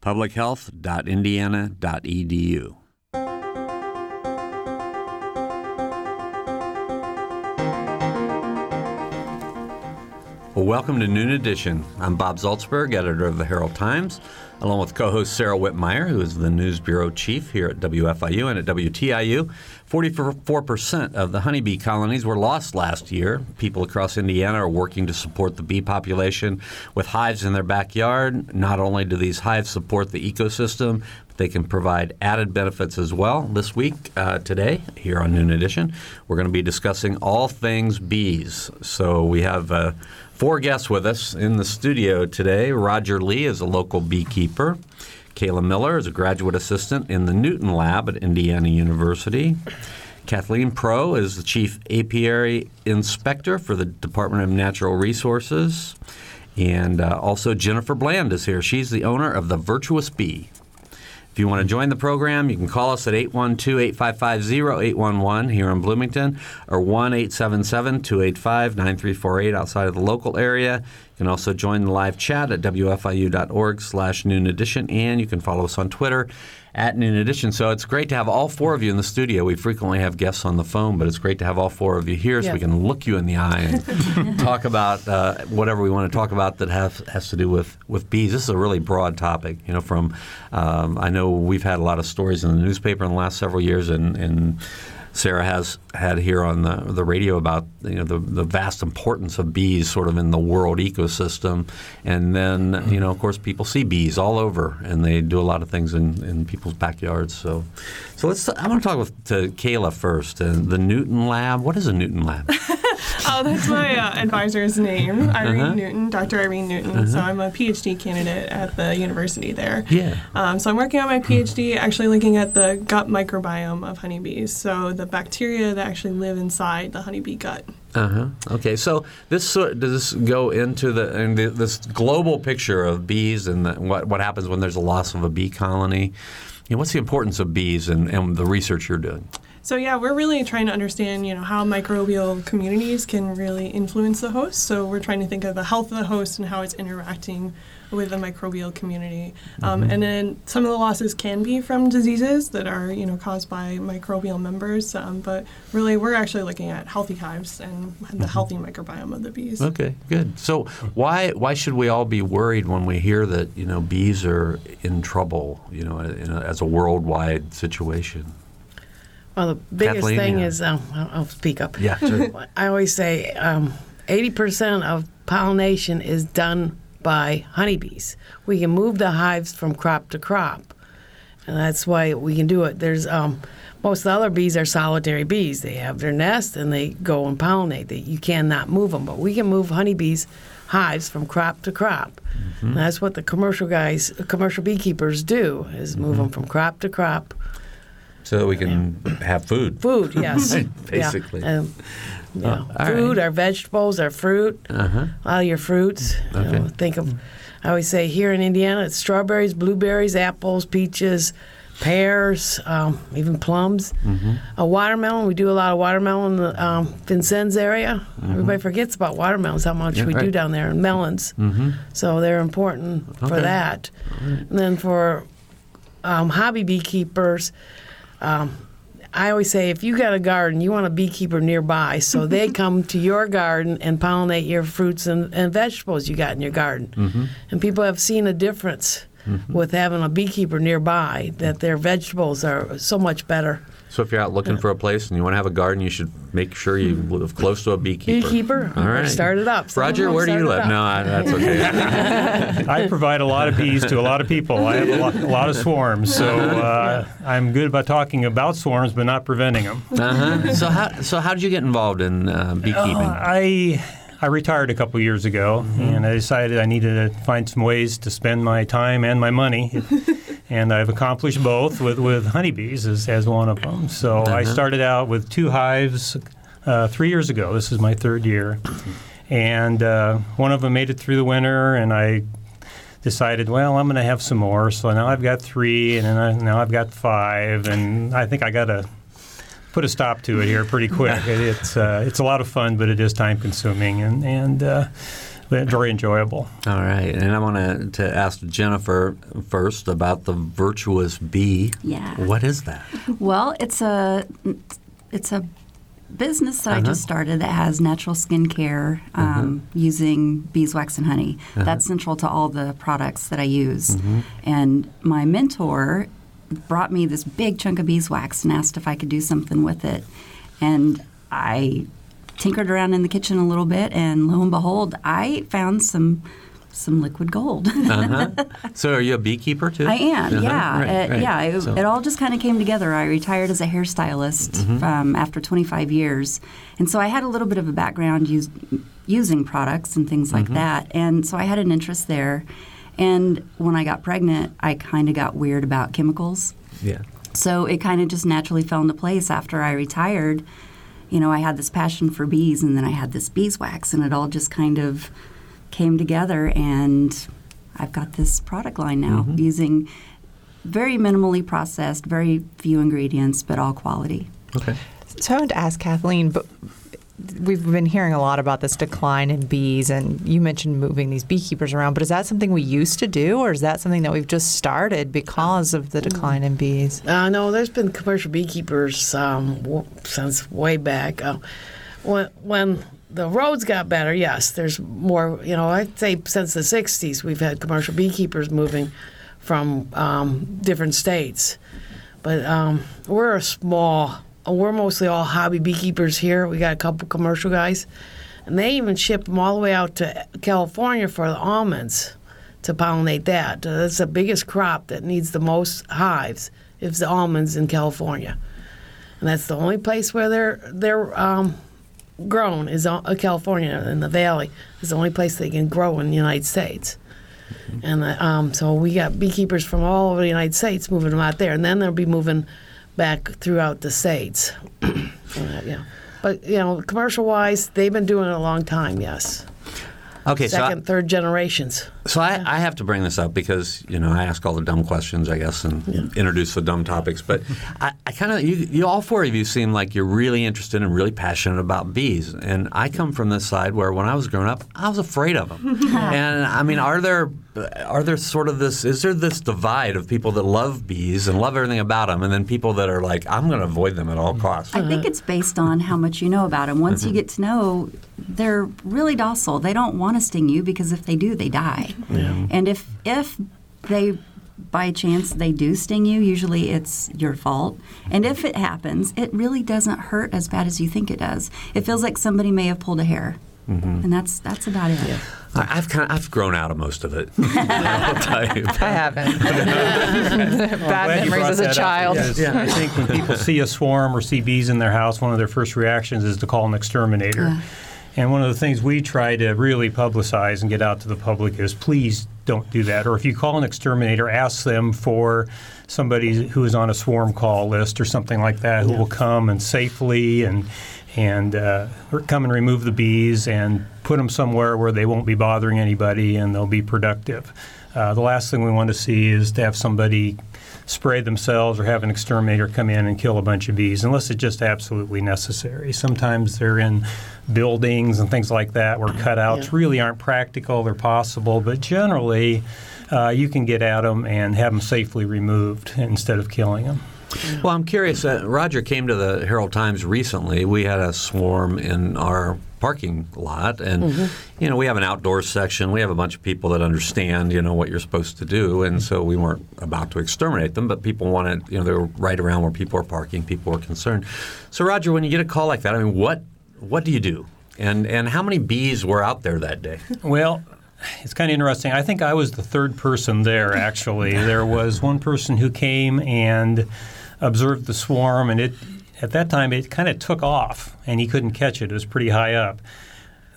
publichealth.indiana.edu. Well, welcome to Noon Edition. I'm Bob Zaltsberg, editor of the Herald Times, along with co host Sara Wittmeyer, who is the news bureau chief here at WFIU and at WTIU. 44% of the honeybee colonies were lost last year. People across Indiana are working to support the bee population with hives in their backyard. Not only do these hives support the ecosystem, they can provide added benefits as well. This week, uh, today, here on Noon Edition, we're going to be discussing all things bees. So we have uh, four guests with us in the studio today. Roger Lee is a local beekeeper. Kayla Miller is a graduate assistant in the Newton Lab at Indiana University. Kathleen Prough is the chief apiary inspector for the Department of Natural Resources. And uh, also Jennifer Bland is here. She's the owner of the Virtuous Bee. If you want to join the program, you can call us at 812 855 0811 here in Bloomington or 1 877 285 9348 outside of the local area. You can also join the live chat at wfiu.org slash noon edition, and you can follow us on Twitter at noon edition. So it's great to have all four of you in the studio. We frequently have guests on the phone, but it's great to have all four of you here so we can look you in the eye and talk about uh, whatever we want to talk about that have, has to do with, with bees. This is a really broad topic. You know, from um, I know we've had a lot of stories in the newspaper in the last several years, and, and Sarah has had here on the, the radio about you know the, the vast importance of bees sort of in the world ecosystem, and then you know of course people see bees all over, and they do a lot of things in, in people's backyards. So, so let's I want to talk with to Kayla first. And the Newton Lab. What is a Newton Lab? oh, that's my uh, advisor's name, Irene uh-huh. Newton, Dr. Irene Newton. Uh-huh. So I'm a PhD candidate at the university there. Yeah. Um, so I'm working on my PhD, actually looking at the gut microbiome of honeybees. So the bacteria that actually live inside the honeybee gut. Uh huh. Okay, so this does this go into the, the, this global picture of bees and the, what what happens when there's a loss of a bee colony? You know, what's the importance of bees and, and the research you're doing? So yeah, we're really trying to understand, you know, how microbial communities can really influence the host. So we're trying to think of the health of the host and how it's interacting with the microbial community. Um, mm-hmm. And then some of the losses can be from diseases that are, you know, caused by microbial members. Um, but really, we're actually looking at healthy hives and the mm-hmm. healthy microbiome of the bees. Okay, good. So why why should we all be worried when we hear that you know bees are in trouble, you know, a, as a worldwide situation? Well, the biggest Kathleen, thing yeah. is, um, I'll, speak up. Yeah, sure. I always say um, 80% of pollination is done by honeybees. We can move the hives from crop to crop, and that's why we can do it. There's um, most of the other bees are solitary bees. They have their nest and they go and pollinate. They, you cannot move them, but we can move honeybees hives from crop to crop. Mm-hmm. that's what the commercial guys, commercial beekeepers do, is move mm-hmm. them from crop to crop so that we can have food. Food, yes. Basically. Yeah. Um. Oh, food, right. our vegetables, our fruit, uh-huh. all your fruits. Okay. You know, think of, I always say here in Indiana, it's strawberries, blueberries, apples, peaches, pears, um, even plums. Mm-hmm. A watermelon, we do a lot of watermelon in the um, Vincennes area. Mm-hmm. Everybody forgets about watermelons, how much yeah, we right. do down there, and melons. Mm-hmm. So they're important okay. for that. Right. And then for um, hobby beekeepers, um, I always say if you got a garden, you want a beekeeper nearby, so they come to your garden and pollinate your fruits and, and vegetables you got in your garden. Mm-hmm. And people have seen a difference mm-hmm. with having a beekeeper nearby that their vegetables are so much better. So if you're out looking for a place and you want to have a garden, you should make sure you live close to a beekeeper. Beekeeper. All right. Start it up. Roger, where do you live? No, that's okay. I provide a lot of bees to a lot of people. I have a lot, a lot of swarms, so uh, I'm good about talking about swarms, but not preventing them. Uh-huh. So how so how did you get involved in uh, beekeeping? Uh, I I retired a couple years ago, mm-hmm. and I decided I needed to find some ways to spend my time and my money. and I've accomplished both with, with honeybees as, as one of them. So uh-huh. I started out with two hives uh, three years ago. This is my third year. And uh, one of them made it through the winter, and I decided, well, I'm going to have some more. So now I've got three, and I, now I've got five, and I think I got to put a stop to it here pretty quick. it's uh, it's a lot of fun, but it is time consuming, and and uh, very enjoyable. All right, and I want to ask Jennifer first about the virtuous bee. Yeah. What is that? Well, it's a it's a business that uh-huh. I just uh-huh. started that has natural skincare um, uh-huh. using beeswax and honey. Uh-huh. That's central to all the products that I use. Mm-hmm. And my mentor brought me this big chunk of beeswax and asked if I could do something with it. And I tinkered around in the kitchen a little bit, and lo and behold, I found some some liquid gold. uh-huh. So, are you a beekeeper too? I am. Uh-huh. Yeah, right, it, right. yeah. It, so. it, all just kind of came together. I retired as a hairstylist mm-hmm. um, after 25 years, and so I had a little bit of a background use, using products and things like mm-hmm. that, and so I had an interest there. And when I got pregnant, I kind of got weird about chemicals. Yeah. So it kind of just naturally fell into place after I retired you know, I had this passion for bees and then I had this beeswax and it all just kind of came together and I've got this product line now mm-hmm. using very minimally processed, very few ingredients, but all quality. Okay. So I wanted to ask Kathleen, but we've been hearing a lot about this decline in bees, and you mentioned moving these beekeepers around. But is that something we used to do, or is that something that we've just started because of the decline in bees? Uh, no, there's been commercial beekeepers um, since way back. Uh, when, when the roads got better, yes, there's more. You know, I'd say since the '60s, we've had commercial beekeepers moving from um, different states. But um, we're a small we're mostly all hobby beekeepers here. We got a couple commercial guys, and they even ship them all the way out to California for the almonds to pollinate that. That's the biggest crop that needs the most hives. It's the almonds in California, and that's the only place where they're they're um, grown is uh, California in the valley. Is the only place they can grow in the United States. And uh, um, so we got beekeepers from all over the United States moving them out there, and then they'll be moving back throughout the states. yeah. But, you know, commercial wise, they've been doing it a long time, yes. Okay, second, so third generations. So I, I, have to bring this up because you know I ask all the dumb questions, I guess, and yeah. introduce the dumb topics. But I, I kind of you, you, all four of you seem like you're really interested and really passionate about bees, and I come from this side where when I was growing up, I was afraid of them. and I mean, are there are there sort of this is there this divide of people that love bees and love everything about them, and then people that are like, I'm going to avoid them at all costs? I think it's based on how much you know about them. Once mm-hmm. you get to know, they're really docile. They don't want to sting you because if they do, they die. Yeah. And if if they by chance they do sting you, usually it's your fault. And if it happens, it really doesn't hurt as bad as you think it does. It feels like somebody may have pulled a hair. Mm-hmm. And that's that's about it. Yeah. I've kind of, I've grown out of most of it. I'll tell you. I haven't. Bad memories as a child. Yeah. I think when people see a swarm or see bees in their house, one of their first reactions is to call an exterminator. Uh. And one of the things we try to really publicize and get out to the public is please don't do that. Or if you call an exterminator, ask them for somebody who is on a swarm call list or something like that who yeah. will come and safely and and uh, come and remove the bees and put them somewhere where they won't be bothering anybody and they'll be productive. Uh, the last thing we want to see is to have somebody spray themselves or have an exterminator come in and kill a bunch of bees unless it's just absolutely necessary. Sometimes they're in buildings and things like that where cutouts yeah. really aren't practical, they're possible, but generally uh, you can get at them and have them safely removed instead of killing them. Well, I'm curious. Uh, Roger came to the Herald Times recently. We had a swarm in our parking lot, and mm-hmm. you know we have an outdoor section. We have a bunch of people that understand you know what you're supposed to do, and so we weren't about to exterminate them, but people wanted you know they were right around where people are parking. People were concerned. So Roger, when you get a call like that, I mean, what what do you do? And and how many bees were out there that day? Well, it's kind of interesting. I think I was the third person there. Actually, there was one person who came and observed the swarm, and it at that time it kind of took off, and he couldn't catch it. It was pretty high up.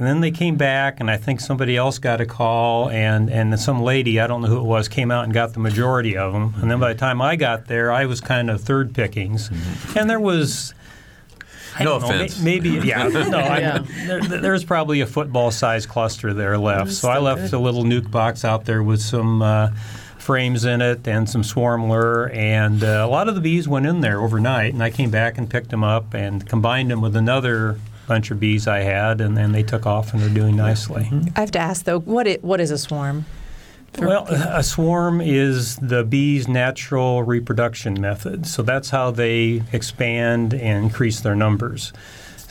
And then they came back, and I think somebody else got a call, and, and some lady, I don't know who it was, came out and got the majority of them. And then by the time I got there, I was kind of third pickings. Mm-hmm. And there was. I no offense. Know, maybe, yeah. No, yeah. there, there's probably a football-sized cluster there left. So I left good. a little nuc box out there with some uh, frames in it and some swarm lure, and uh, a lot of the bees went in there overnight. And I came back and picked them up and combined them with another bunch of bees I had, and then they took off and they're doing nicely. Mm-hmm. I have to ask though, what it, what is a swarm? Well, a swarm is the bee's natural reproduction method. So that's how they expand and increase their numbers.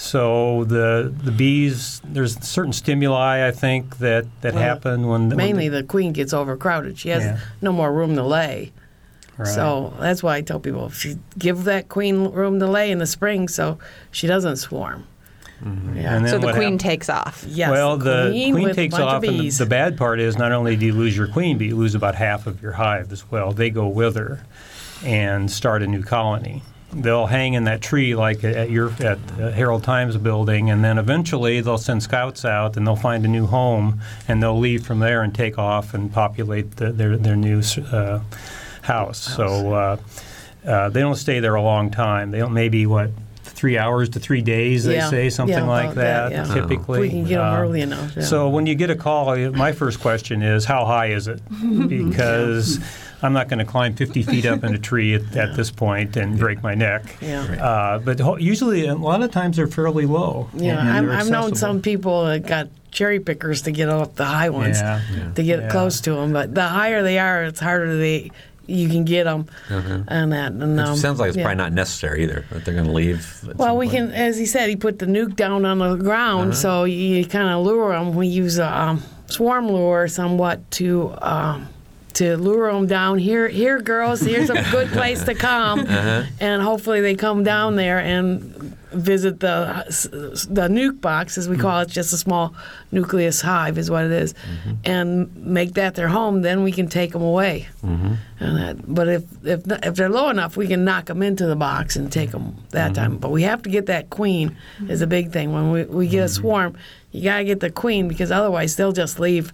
So the the bees, there's certain stimuli I think that that well, happen when mainly when the, the, queen gets overcrowded. She has yeah. no more room to lay. Right. So that's why I tell people if you give that queen room to lay in the spring, so she doesn't swarm. Mm-hmm. Yeah. so the queen takes off. Yes. Well, the queen, queen takes off, and the, the, bad part is not only do you lose your queen, but you lose about half of your hive as well. They go wither and start a new colony. They'll hang in that tree like at your at Herald Times building, and then eventually they'll send scouts out and they'll find a new home, and they'll leave from there and take off and populate the, their their new uh, house. house. So. Uh, uh, they don't stay there a long time. They don't maybe what three hours to three days, they yeah. say, something yeah, like that, that yeah. typically. We can get them uh, early enough. So when you get a call, my first question is, how high is it? Because I'm not going to climb 50 feet up in a tree at, at this point and break my neck. Yeah. Uh, but usually, a lot of times, they're fairly low. Yeah, and, I've known some people that got cherry pickers to get up the high ones yeah. to get close to them. But the higher they are, it's harder they you can get them uh-huh. and that. And, um, sounds like it's yeah. probably not necessary either that they're going to leave. Well, we point. can, as he said, he put the nuc down on the ground, uh-huh. so you, you kind of lure them. We use a um, swarm lure somewhat to. Um, to lure them down here here girls here's a good place to come uh-huh. and hopefully they come down there and visit the the nuc box, as we mm-hmm. call it, just a small nucleus hive is what it is, mm-hmm. and make that their home. Then we can take them away. Mm-hmm. That, but if if if they're low enough, we can knock them into the box and take them that mm-hmm. time. But we have to get that queen is a big thing. When we, we get a mm-hmm. swarm, you gotta get the queen because otherwise they'll just leave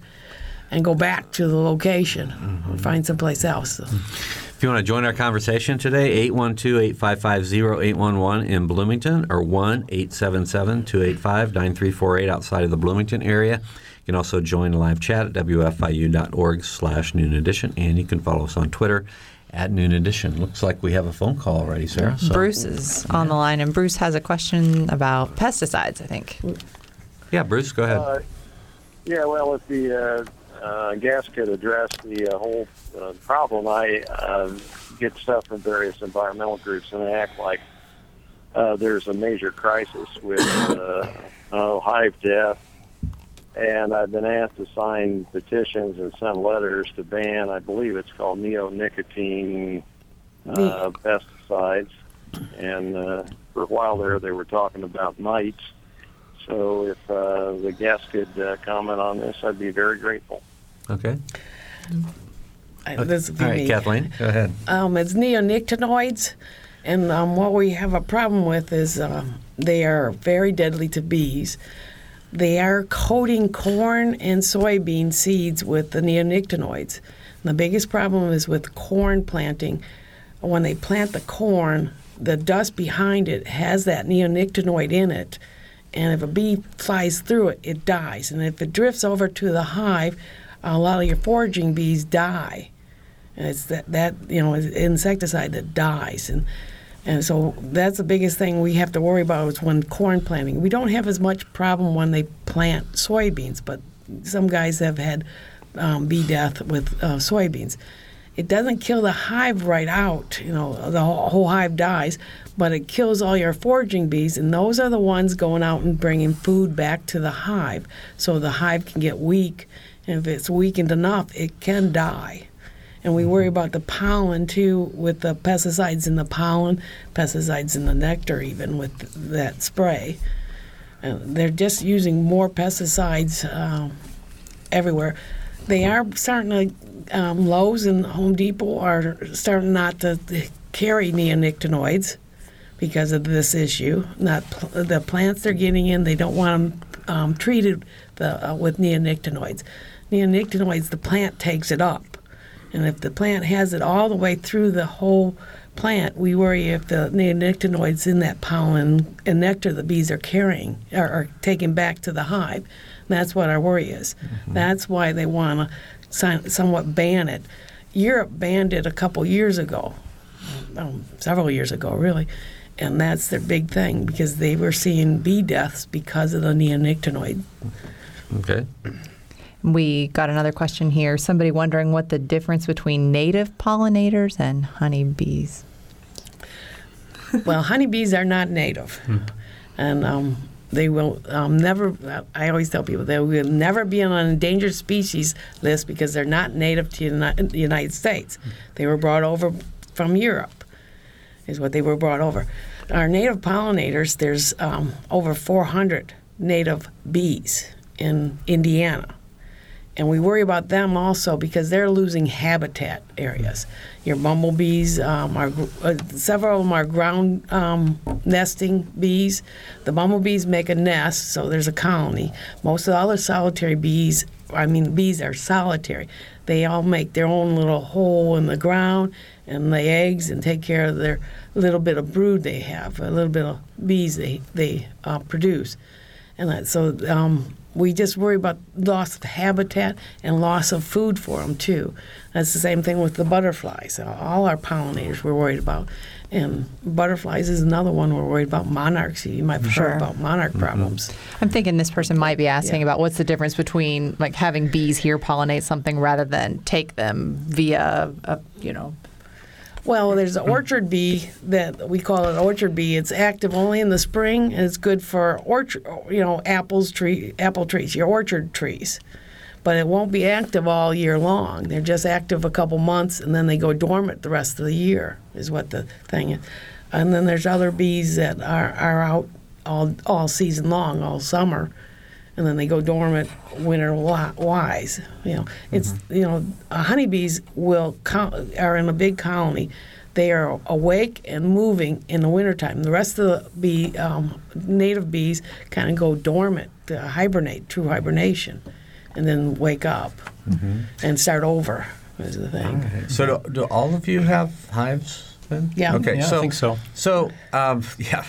and go back to the location mm-hmm. or find someplace else. So. If you want to join our conversation today, 812 855 0811 in Bloomington or 1 877 285 9348 outside of the Bloomington area. You can also join the live chat at wfiu.org slash noon edition, and you can follow us on Twitter at noon edition. Looks like we have a phone call already, Sarah. So. Bruce is on the line, and Bruce has a question about pesticides, I think. Yeah, Bruce, go ahead. Uh, yeah, well, if the uh, uh, gas could address the uh, whole uh, problem, I uh, get stuff from various environmental groups and they act like uh, there's a major crisis with uh, uh, hive death. And I've been asked to sign petitions and send letters to ban, I believe it's called neonicotine uh, pesticides. And uh, for a while there, they were talking about mites. So if uh, the guest could uh, comment on this, I'd be very grateful. Okay. Uh, this All right, Kathleen, go ahead. Um, it's neonicotinoids, and um, what we have a problem with is uh, they are very deadly to bees. They are coating corn and soybean seeds with the neonicotinoids. And the biggest problem is with corn planting. When they plant the corn, the dust behind it has that neonicotinoid in it and if a bee flies through it, it dies. And if it drifts over to the hive, a lot of your foraging bees die. And it's that, that you know, insecticide that dies. And, and so that's the biggest thing we have to worry about is when corn planting. We don't have as much problem when they plant soybeans, but some guys have had um, bee death with uh, soybeans. It doesn't kill the hive right out, you know, the whole hive dies, but it kills all your foraging bees, and those are the ones going out and bringing food back to the hive. So the hive can get weak, and if it's weakened enough, it can die. And we worry about the pollen too, with the pesticides in the pollen, pesticides in the nectar, even with that spray. They're just using more pesticides uh, everywhere. They are starting to um, Lowe's and Home Depot are starting not to carry neonicotinoids because of this issue. Not pl- the plants they're getting in, they don't want them um, treated the, uh, with neonicotinoids. Neonicotinoids, the plant takes it up. And if the plant has it all the way through the whole plant, we worry if the neonicotinoids in that pollen and nectar the bees are carrying are, are taken back to the hive. That's what our worry is. Mm-hmm. That's why they want to somewhat ban it. Europe banned it a couple years ago, um, several years ago, really. And that's their big thing because they were seeing bee deaths because of the neonicotinoid. Okay. We got another question here. Somebody wondering what the difference between native pollinators and honeybees. well, honeybees are not native, hmm. and um, they will um, never. I always tell people they will never be on an endangered species list because they're not native to the United States. They were brought over from Europe, is what they were brought over. Our native pollinators, there's um, over 400 native bees in Indiana and we worry about them also because they're losing habitat areas. Your bumblebees um, are uh, several of them are ground um, nesting bees. The bumblebees make a nest, so there's a colony. Most of the other solitary bees, I mean, bees are solitary. They all make their own little hole in the ground and lay eggs and take care of their little bit of brood they have, a little bit of bees they they uh, produce, and that, so. Um, we just worry about loss of habitat and loss of food for them too. That's the same thing with the butterflies. All our pollinators we're worried about. And butterflies is another one we're worried about. Monarchs, you might have sure. heard about monarch mm-hmm. problems. I'm thinking this person might be asking yeah. about what's the difference between like having bees here pollinate something rather than take them via a you know well, there's an orchard bee that we call it orchard bee. It's active only in the spring, and it's good for orchard, you know, apples, tree, apple trees, your orchard trees. But it won't be active all year long. They're just active a couple months, and then they go dormant the rest of the year. Is what the thing is. And then there's other bees that are, are out all all season long, all summer, and then they go dormant winter wise. You know, it's mm-hmm. you know, honeybees will are in a big colony. They are awake and moving in the wintertime. The rest of the bee, um, native bees, kind of go dormant, to hibernate, true hibernation, and then wake up mm-hmm. and start over. Is the thing. Okay. So, do, do, all of you have hives? Then? Yeah. Okay. Yeah, so, I think so. So, um, yeah.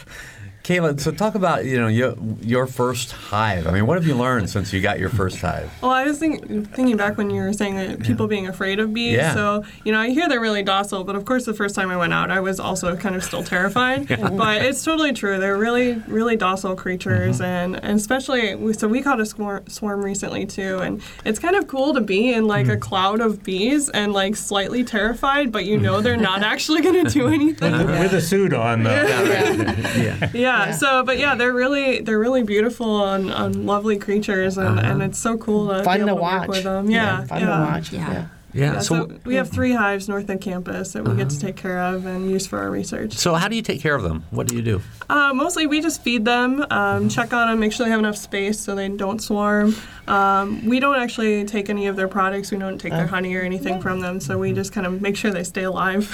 Kayla, so talk about you know your your first hive. I mean, what have you learned since you got your first hive? Well, I was think, thinking back when you were saying that people yeah. being afraid of bees. Yeah. So you know, I hear they're really docile, but of course, the first time I went out, I was also kind of still terrified. yeah. But it's totally true. They're really really docile creatures, mm-hmm. and, and especially we, so we caught a swarm, swarm recently too, and it's kind of cool to be in like mm. a cloud of bees and like slightly terrified, but you know they're not actually going to do anything. With a suit on, though. yeah. yeah. Yeah. So, but yeah, they're really they're really beautiful and, and lovely creatures, and, uh-huh. and it's so cool to fun be able to, to watch. work with them. Yeah. yeah fun yeah. to watch. yeah. Yeah. Yeah, so, so, we have three hives north of campus that we uh-huh. get to uh-huh. take care of and use for our research. So how do you take care of them? What do you do? Uh, mostly we just feed them, um, mm-hmm. check on them, make sure they have enough space so they don't swarm. Um, we don't actually take any of their products. We don't take their oh. honey or anything from them. So we just kind of make sure they stay alive.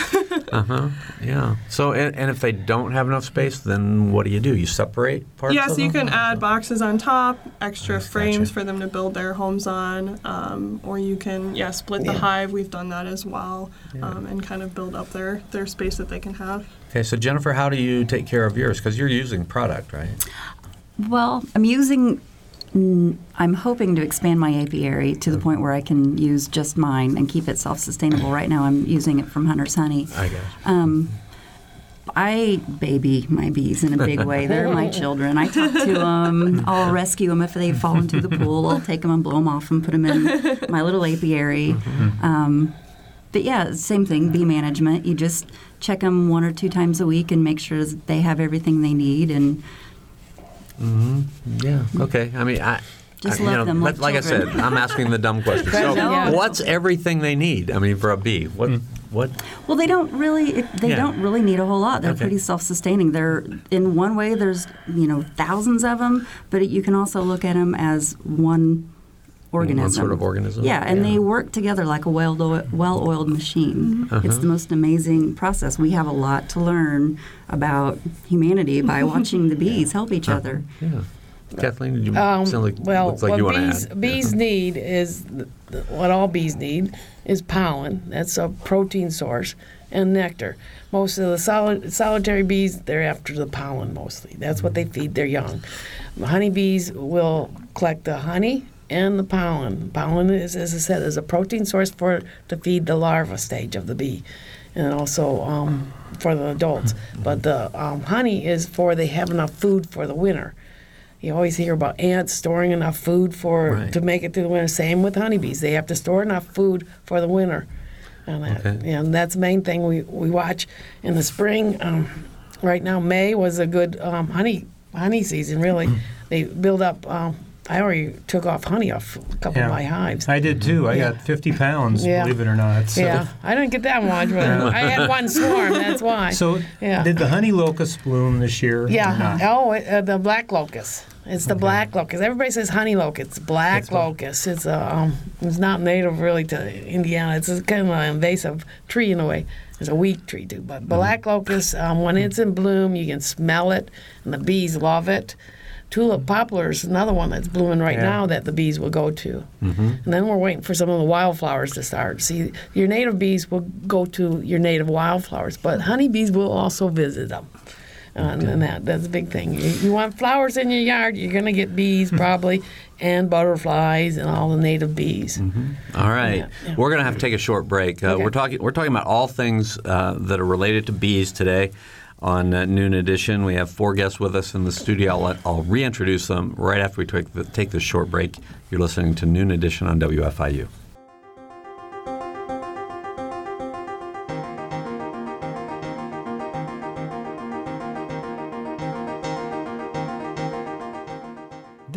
uh huh. Yeah. So and, and, if they don't have enough space, then what do you do? You separate parts. Yeah. so you can add boxes on top, extra frames gotcha. for them to build their homes on, um, or you can yeah split the hive. We've done that as well, yeah. Um, and kind of build up their their space that they can have. Okay. So Jennifer, how do you take care of yours? Because you're using product, right? Well, I'm using I'm hoping to expand my apiary to the point where I can use just mine and keep it self-sustainable. Right now, I'm using it from Hunter's Honey. I guess. Um, I baby my bees in a big way. They're my children. I talk to them. I'll rescue them if they fall into the pool. I'll take them and blow them off and put them in my little apiary. Mm-hmm. Um, but yeah, same thing. Bee management. You just check them one or two times a week and make sure they have everything they need and Mm-hmm. Yeah. Okay. I mean, I. Just I, love know, them like, like I said, I'm asking the dumb question. So, yeah. what's everything they need? I mean, for a bee, what? Mm. What? Well, they don't really. They yeah. don't really need a whole lot. They're okay. pretty self-sustaining. They're in one way. There's you know thousands of them, but you can also look at them as one organism. One sort of organism. Yeah, and yeah. they work together like a well-oiled machine. Uh-huh. It's the most amazing process. We have a lot to learn about humanity by watching the bees help each other. Yeah. Kathleen? Did you Um, sound like, well, looks like what you want bees, to add? bees need is what all bees need is pollen. That's a protein source and nectar. Most of the solid, solitary bees, they're after the pollen mostly. That's what they feed their young. Honeybees will collect the honey and the pollen. Pollen is, as I said, is a protein source for to feed the larva stage of the bee, and also um, for the adults. But the um, honey is for they have enough food for the winter. You always hear about ants storing enough food for Right. to make it through the winter. Same with honeybees; they have to store enough food for the winter, and, that, Okay. and that's the main thing we, we watch in the spring. Um, right now, May was a good um, honey honey season. Really, they build up. Um, I already took off honey off a couple Yeah. of my hives. I did too. I Yeah. got 50 pounds, Yeah. believe it or not. So, yeah, I didn't get that much, but I had one swarm. That's why. So, Yeah. did the honey locust bloom this year? or Yeah. Oh, uh, the black locust. It's the black locust. Everybody says honey locust. It's black That's locust. It's a. Um, it's not native really to Indiana. It's kind of an invasive tree in a way. It's a weak tree too. But black locust, um, when it's in bloom, you can smell it, and the bees love it. Tulip poplar is another one that's blooming right Yeah. now that the bees will go to. And then we're waiting for some of the wildflowers to start. See, your native bees will go to your native wildflowers, but honeybees will also visit them. Uh, and that that's a big thing. You, you want flowers in your yard, you're going to get bees probably, and butterflies and all the native bees. All right, Yeah, yeah. we're going to have to take a short break. Uh, Okay. We're talking. We're talking about all things uh, that are related to bees today. On uh, Noon Edition, we have four guests with us in the studio. I'll, let, I'll reintroduce them right after we take, the, take this short break. You're listening to Noon Edition on WFIU.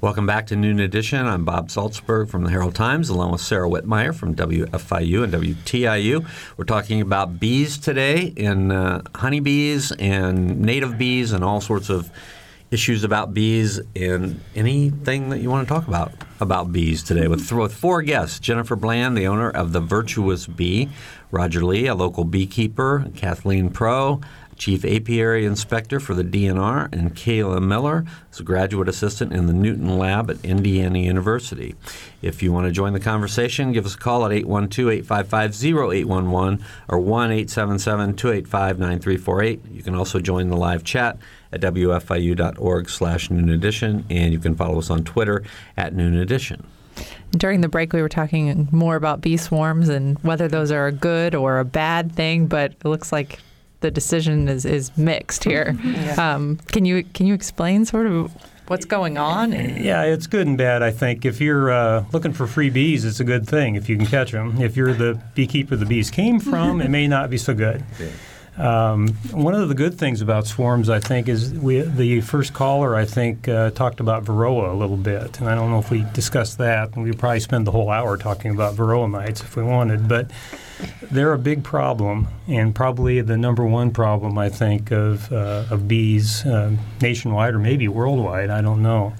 Welcome back to Noon Edition. I'm Bob Zaltsberg from the Herald Times, along with Sara Wittmeyer from WFIU and WTIU. We're talking about bees today, and uh, honeybees and native bees, and all sorts of issues about bees, and anything that you want to talk about about bees today. With, with four guests: Jennifer Bland, the owner of the Virtuous Bee; Roger Lee, a local beekeeper; Kathleen Prough, Chief Apiary Inspector for the DNR, and Kayla Miller is a graduate assistant in the Newton Lab at Indiana University. If you want to join the conversation, give us a call at 812-855-0811 or 1-877-285-9348. You can also join the live chat at wfiu.org slash noon edition, and you can follow us on Twitter at noon edition. During the break, we were talking more about bee swarms and whether those are a good or a bad thing, but it looks like the decision is, is mixed here. Um, can you can you explain sort of what's going on? Yeah, it's good and bad. I think if you're uh, looking for free bees, it's a good thing if you can catch them. If you're the beekeeper the bees came from, it may not be so good. Um, one of the good things about swarms, I think, is we the first caller I think uh, talked about varroa a little bit, and I don't know if we discussed that, and we probably spend the whole hour talking about varroa mites if we wanted, but they're a big problem, and probably the number one problem I think of uh, of bees uh, nationwide or maybe worldwide. I don't know.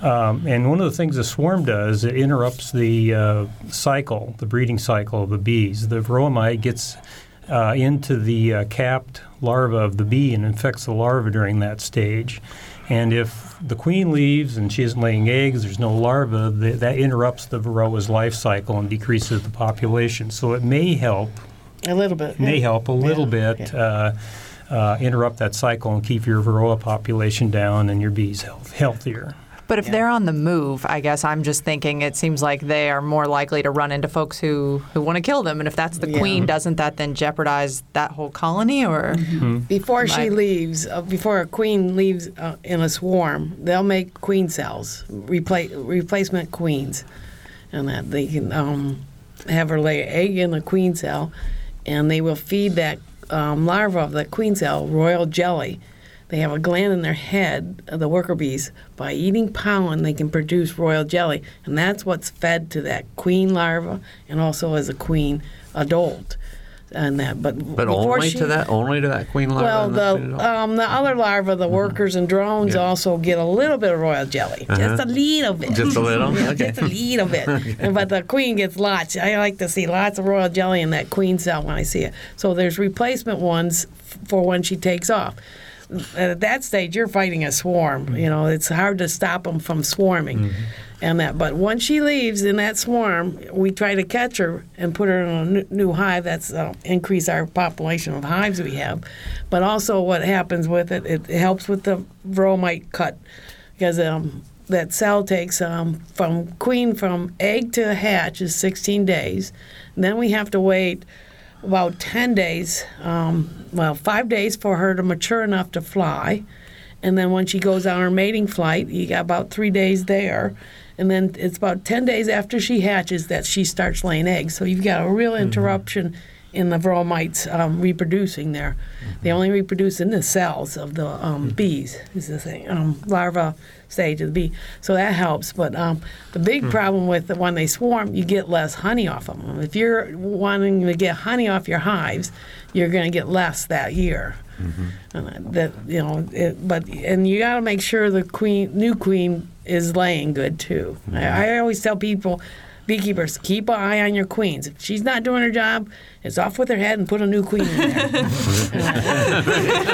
Um, and one of the things a swarm does, it interrupts the uh, cycle, the breeding cycle of the bees. The varroa mite gets uh, into the uh, capped larva of the bee and infects the larva during that stage. And if the queen leaves and she isn't laying eggs, there's no larva, th- that interrupts the varroa's life cycle and decreases the population. So it may help, A little bit. may yeah. help a little Yeah, bit yeah. uh, uh, interrupt that cycle and keep your varroa population down and your bees health- healthier. But if Yeah. they're on the move, I guess I'm just thinking it seems like they are more likely to run into folks who, who want to kill them. And if that's the Yeah. queen, doesn't that then jeopardize that whole colony? Or Before she Right. leaves, uh, before a queen leaves uh, in a swarm, they'll make queen cells, repla- replacement queens, and that they can um, have her lay an egg in the queen cell, and they will feed that um, larva of the queen cell royal jelly. They have a gland in their head, uh, the worker bees. By eating pollen, they can produce royal jelly, and that's what's fed to that queen larva, and also as a queen adult, and that. But But only she, to that, only to that queen larva. well, the the um, the other larvae, the workers and drones, Yeah. also get a little bit of royal jelly, just a little bit, Just a little? Okay. just a little bit. And, but the queen gets lots. I like to see lots of royal jelly in that queen cell when I see it. So there's replacement ones f- for when she takes off. At that stage, you're fighting a swarm. You know, it's hard to stop them from swarming. And that, but once she leaves in that swarm, we try to catch her and put her in a new hive. That's uh, increase our population of hives we have. But also, what happens with it, it helps with the varroa mite cut because um, that cell takes um, from queen from egg to hatch is 16 days. And then we have to wait about 10 days, um, well, five days for her to mature enough to fly. And then when she goes on her mating flight, you got about three days there. And then it's about 10 days after she hatches that she starts laying eggs. So you've got a real interruption in the varroa mites um, reproducing there. They only reproduce in the cells of the um, bees, is the thing, um, larva stage of the bee. So that helps. But um, the big problem with the, when they swarm, you get less honey off of them. If you're wanting to get honey off your hives, you're going to get less that year. And that you know, it, but and you got to make sure the queen, new queen, is laying good too. I, I always tell people, beekeepers, keep an eye on your queens. If she's not doing her job, it's off with her head and put a new queen in there.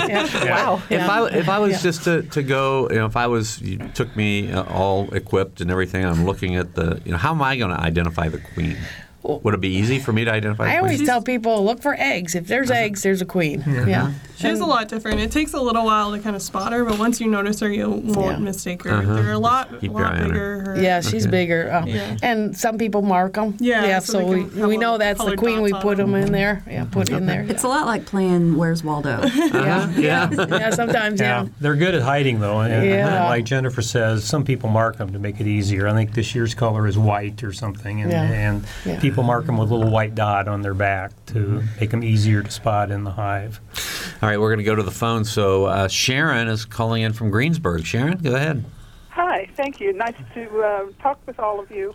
Yeah. wow. If I if I was Yeah. just to, to go, you know, if I was you took me uh, all equipped and everything, I'm looking at the, you know, how am I going to identify the queen? Would it be easy for me to identify? I queen? always tell people, look for eggs. If there's eggs, there's a queen. Yeah. She's a lot different. It takes a little while to kind of spot her, but once you notice her, you won't Yeah. mistake her. They're a lot, Keep lot eye on her. bigger. Her- Yeah, she's Okay. bigger. Um, Yeah. And some people mark them. Yeah, Yeah, so so, we, we know that's the queen. We put them them. in there. Yeah, put in there. It's a lot like playing Where's Waldo. Uh-huh, yeah. yeah, sometimes, yeah. Yeah, they're good at hiding though, and Yeah. like Jennifer says, some people mark them to make it easier. I think this year's color is white or something, and, Yeah. and Yeah. People mark them with a little white dot on their back to Mm-hmm. make them easier to spot in the hive. All right, we're going to go to the phone. So uh, Sharon is calling in from Greensburg. Sharon, go ahead. Hi, thank you. Nice to uh, talk with all of you.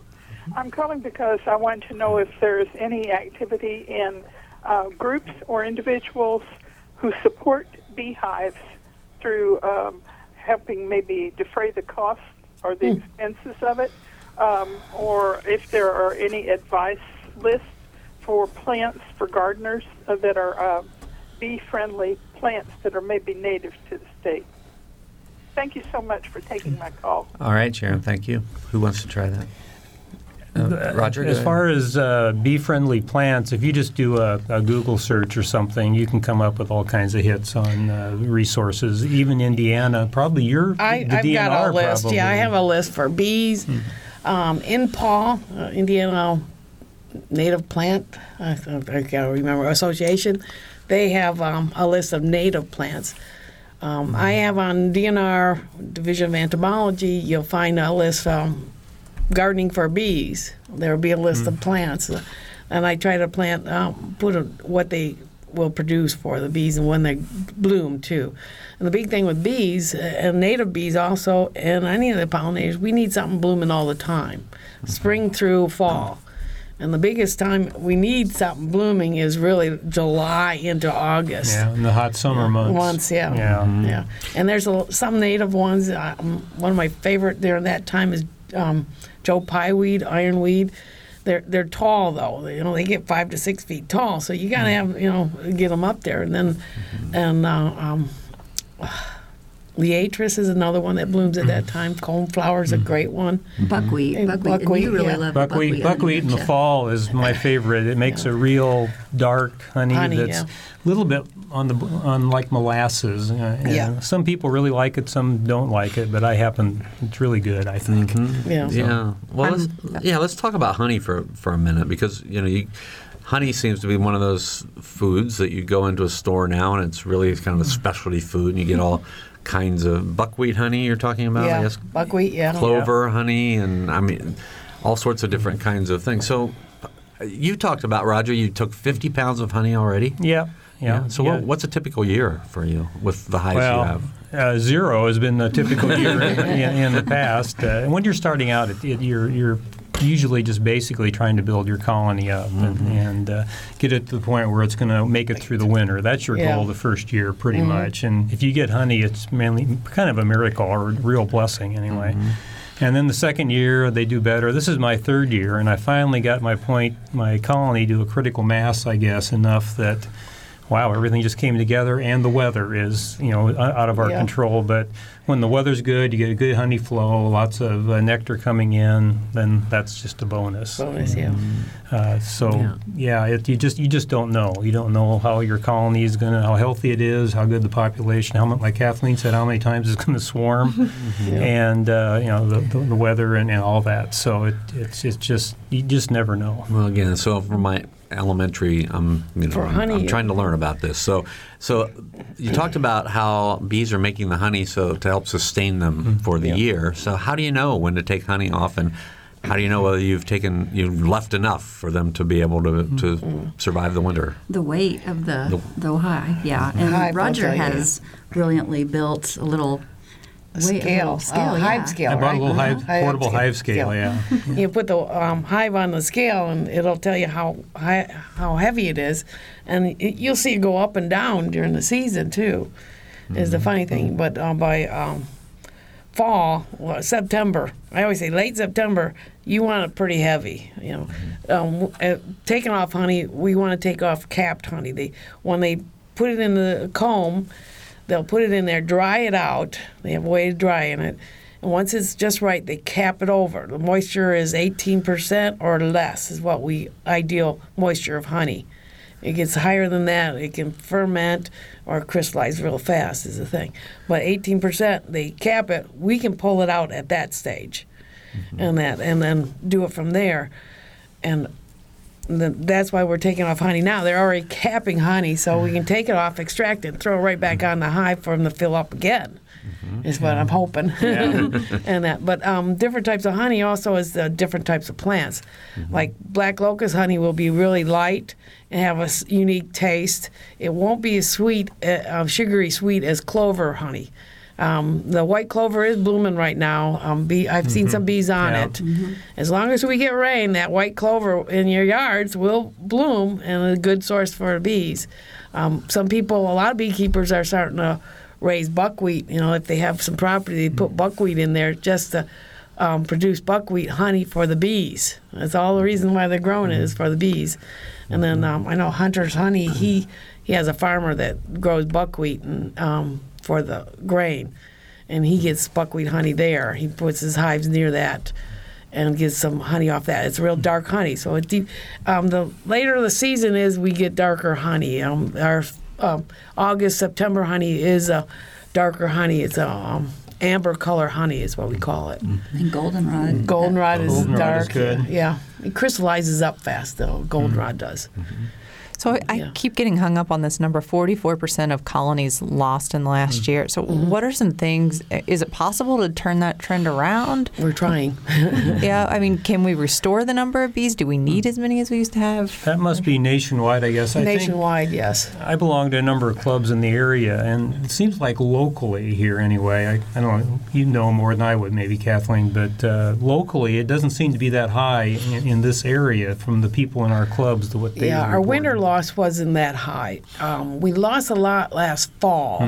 I'm calling because I want to know if there's any activity in uh, groups or individuals who support beehives through um, helping maybe defray the cost or the expenses of it, um, or if there are any advice lists for plants for gardeners uh, that are uh, bee-friendly plants that are maybe native to the state. Thank you so much for taking my call. All right, Sharon, thank you. Who wants to try that? Uh, Roger, As far as uh, bee-friendly plants, if you just do a, a Google search or something, you can come up with all kinds of hits on uh, resources. Even Indiana, probably your I, the I've DNR got a list. Yeah, I have a list for bees. Um, in Paul, uh, Indiana Native Plant, I, I gotta remember, Association, they have um, a list of native plants. Um, I have on DNR Division of Entomology, you'll find a list um, gardening for bees. There will be a list of plants, uh, and I try to plant, um, put a, what they will produce for the bees and when they bloom too. And the big thing with bees uh, and native bees also, and any of the pollinators, we need something blooming all the time, spring through fall. And the biggest time we need something blooming is really July into August. Yeah, in the hot summer months. Once, yeah. Yeah. Yeah. And there's a, some native ones. Um, one of my favorite during that time is um, Joe Pye weed, ironweed. They're they're tall though. You know they get five to six feet tall. So you gotta have you know get them up there and then and uh, um, Liatris is another one that blooms at that mm. time. Coneflower is a mm-hmm. great one. Buckwheat, And buckwheat, and buckwheat, you really yeah. love Buckwheat, buckwheat. buckwheat in the fall is my favorite. It makes a real dark honey, Honey, that's yeah. a little bit on the on like molasses. Uh, and Yeah. Some people really like it, some don't like it, but I happen. It's really good. I think. Mm-hmm. Yeah. Yeah. Well, let's, yeah. Let's talk about honey for for a minute because you know you. Honey seems to be one of those foods that you go into a store now and it's really kind of a specialty food and you get all kinds of buckwheat honey you're talking about, I guess, Buckwheat, yeah. clover honey and I mean all sorts of different kinds of things. So you talked about Roger, you took 50 pounds of honey already? Yeah. Yeah. So yeah. What, what's a typical year for you with the hives you have? uh, zero has been the typical year in, in, in the past. Uh, and when you're starting out, it, it, you're you're usually just basically trying to build your colony up and, mm-hmm. and uh, get it to the point where it's going to make it through the winter. That's your Yeah. goal the first year, pretty mm-hmm. much. And if you get honey, it's mainly kind of a miracle or a real blessing, anyway. Mm-hmm. And then the second year, they do better. This is my third year, and I finally got my point, my colony to a critical mass, I guess, enough that, wow, everything just came together, and the weather is, you know, out of our Yeah. control. But when the weather's good, you get a good honey flow, lots of uh, nectar coming in, then that's just a bonus. Bonus, yeah. Uh, so yeah, it, you just you just don't know. You don't know how your colony is going to, how healthy it is, how good the population, how much, like Kathleen said, how many times it's going to swarm, and uh, you know the, the, the weather and, and all that. So it, it's it's just you just never know. Well, again, so for my elementary, I'm you know For I'm, I'm trying to learn about this. So, so you talked about how bees are making the honey so to help sustain them mm-hmm. for the year. So how do you know when to take honey off, and how do you know whether you've taken you've left enough for them to be able to, to survive the winter? The weight of the the hive, yeah. And Hive, Roger has brilliantly built a little A weight- a scale, little scale, a yeah. hive scale, I bought right? a little hive. Hive portable scale. hive scale. Yeah. You put the um, hive on the scale, and it'll tell you how high, how heavy it is, and it, you'll see it go up and down during the season too. Is the funny thing, but uh, by um, fall, well, September, I always say late September, you want it pretty heavy. You know, um, uh, taking off honey, we want to take off capped honey. They when they put it in the comb, they'll put it in there, dry it out. They have a way to dry in it. And once it's just right, they cap it over. The moisture is 18% or less is what we ideal moisture of honey. It gets higher than that, it can ferment or crystallize real fast is the thing. But 18%, they cap it. We can pull it out at that stage, mm-hmm. and that, and then do it from there. And that's why we're taking off honey now. They're already capping honey, so we can take it off, extract it, and throw it right back on the hive for them to fill up again. Is what I'm hoping, and that. But um, different types of honey also is the different types of plants. Like black locust honey will be really light and have a unique taste. It won't be as sweet, uh, uh, sugary sweet as clover honey. Um, the white clover is blooming right now. Um, bee, I've seen some bees on Yeah. it. As long as we get rain, that white clover in your yards will bloom and a good source for bees. Um, some people, a lot of beekeepers are starting to raise buckwheat. You know, if they have some property, they put buckwheat in there just to um, produce buckwheat honey for the bees. That's all the reason why they're growing it is for the bees. And then um, I know Hunter's Honey. He he has a farmer that grows buckwheat and um, for the grain, and he gets buckwheat honey there. He puts his hives near that and gets some honey off that. It's real dark honey. So it deep, um, the later the season is, we get darker honey. Um, our um, August September honey is a darker honey. It's a um, amber color honey is what we call it. And goldenrod. Goldenrod is Goldenrod dark. is good. Yeah, it crystallizes up fast though. Goldenrod does. So I Yeah. keep getting hung up on this number 44% of colonies lost in the last mm. year. So, mm-hmm. what are some things? Is it possible to turn that trend around? We're trying. yeah, I mean, can we restore the number of bees? Do we need mm. as many as we used to have? That must be nationwide, I guess. I think Nationwide, yes. I belong to a number of clubs in the area, and it seems like locally here, anyway. I, I don't know, you know more than I would, maybe Kathleen, but uh, locally, it doesn't seem to be that high in, in this area from the people in our clubs. To what they Yeah, our report. winter loss wasn't that high. Um, we lost a lot last fall.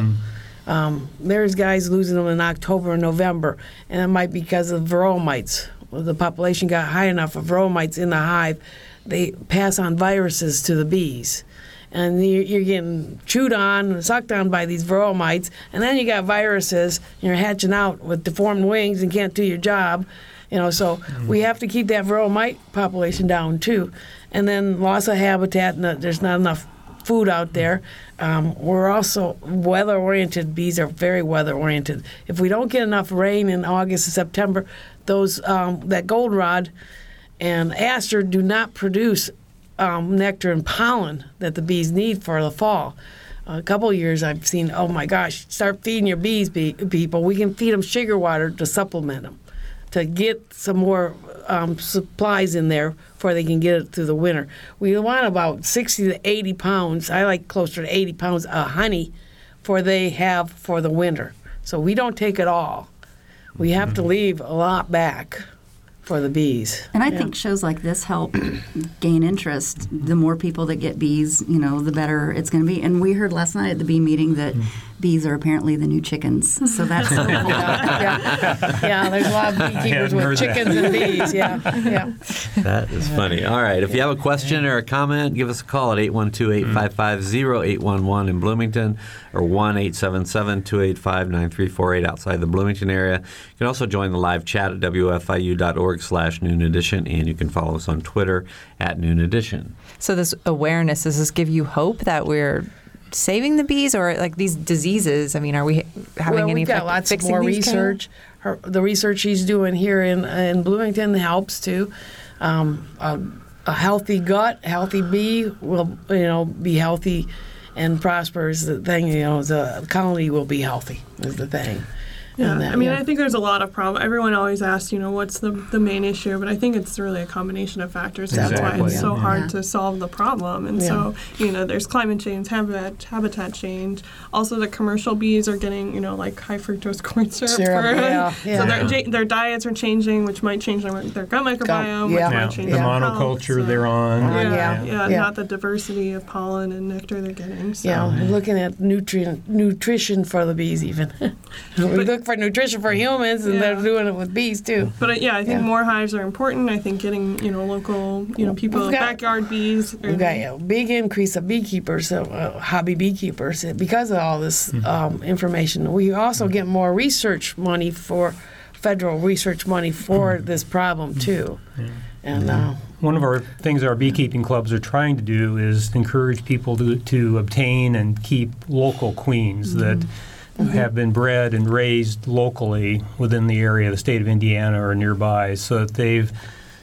Um, there's guys losing them in October and November, and it might be because of varroa mites. Well, the population got high enough of varroa mites in the hive, they pass on viruses to the bees. and you're, you're getting chewed on and sucked on by these varroa mites, and then you got viruses, and you're hatching out with deformed wings and can't do your job. You know, so mm-hmm. we have to keep that varroa mite population down too, and then loss of habitat. And there's not enough food out there. Um, we're also weather oriented. Bees are very weather oriented. If we don't get enough rain in August and September, those um, that goldenrod and aster do not produce um, nectar and pollen that the bees need for the fall. A couple years I've seen, oh my gosh, start feeding your bees, be- people. We can feed them sugar water to supplement them, to get some more um, supplies in there before they can get it through the winter. We want about 60 to 80 pounds, I like closer to 80 pounds of honey for they have for the winter. So we don't take it all. We have to mm-hmm. leave a lot back for the bees. And I yeah. think shows like this help gain interest. The more people that get bees, you know, the better it's going to be. And we heard last night at the bee meeting that bees are apparently the new chickens. So that's so cool. yeah. yeah, there's a lot of beekeepers with chickens that. and bees. Yeah, yeah. That is funny. All right, if you have a question or a comment, give us a call at 812-855-0811 in Bloomington or 1-877-285-9348 outside the Bloomington area. You can also join the live chat at wfiu.org slash noon edition, and you can follow us on Twitter at noon edition. So this awareness, does this give you hope that we're saving the bees or like these diseases? I mean, are we having well, any we've got lots more research. Her, the research she's doing here in in Bloomington helps too. Um, a, a, healthy gut, healthy bee will you know be healthy and prosper is the thing. You know, the colony will be healthy is the thing. Yeah, that, I mean, yeah. I think there's a lot of problem. Everyone always asks, you know, what's the, the main issue, but I think it's really a combination of factors. Exactly. That's why it's so hard to solve the problem. And so, you know, there's climate change, habitat habitat change. Also, the commercial bees are getting, you know, like high fructose corn syrup. syrup for, yeah, So their, their diets are changing, which might change their, their gut microbiome, which might change the monoculture health, so. they're on. Yeah, yeah, not the diversity of pollen and nectar they're getting. So. Yeah, looking at nutrient nutrition for the bees even. we look for nutrition for humans, and yeah. they're doing it with bees too. But uh, yeah, I think yeah. more hives are important. I think getting you know local you know people got, backyard bees. We've got a big increase of beekeepers, uh, hobby beekeepers, because of all this mm-hmm. um, information. We also get more research money for federal research money for mm-hmm. this problem too. Yeah. And uh, one of our things our beekeeping clubs are trying to do is encourage people to, to obtain and keep local queens mm-hmm. that mm-hmm. have been bred and raised locally within the area of the state of Indiana or nearby, so that they've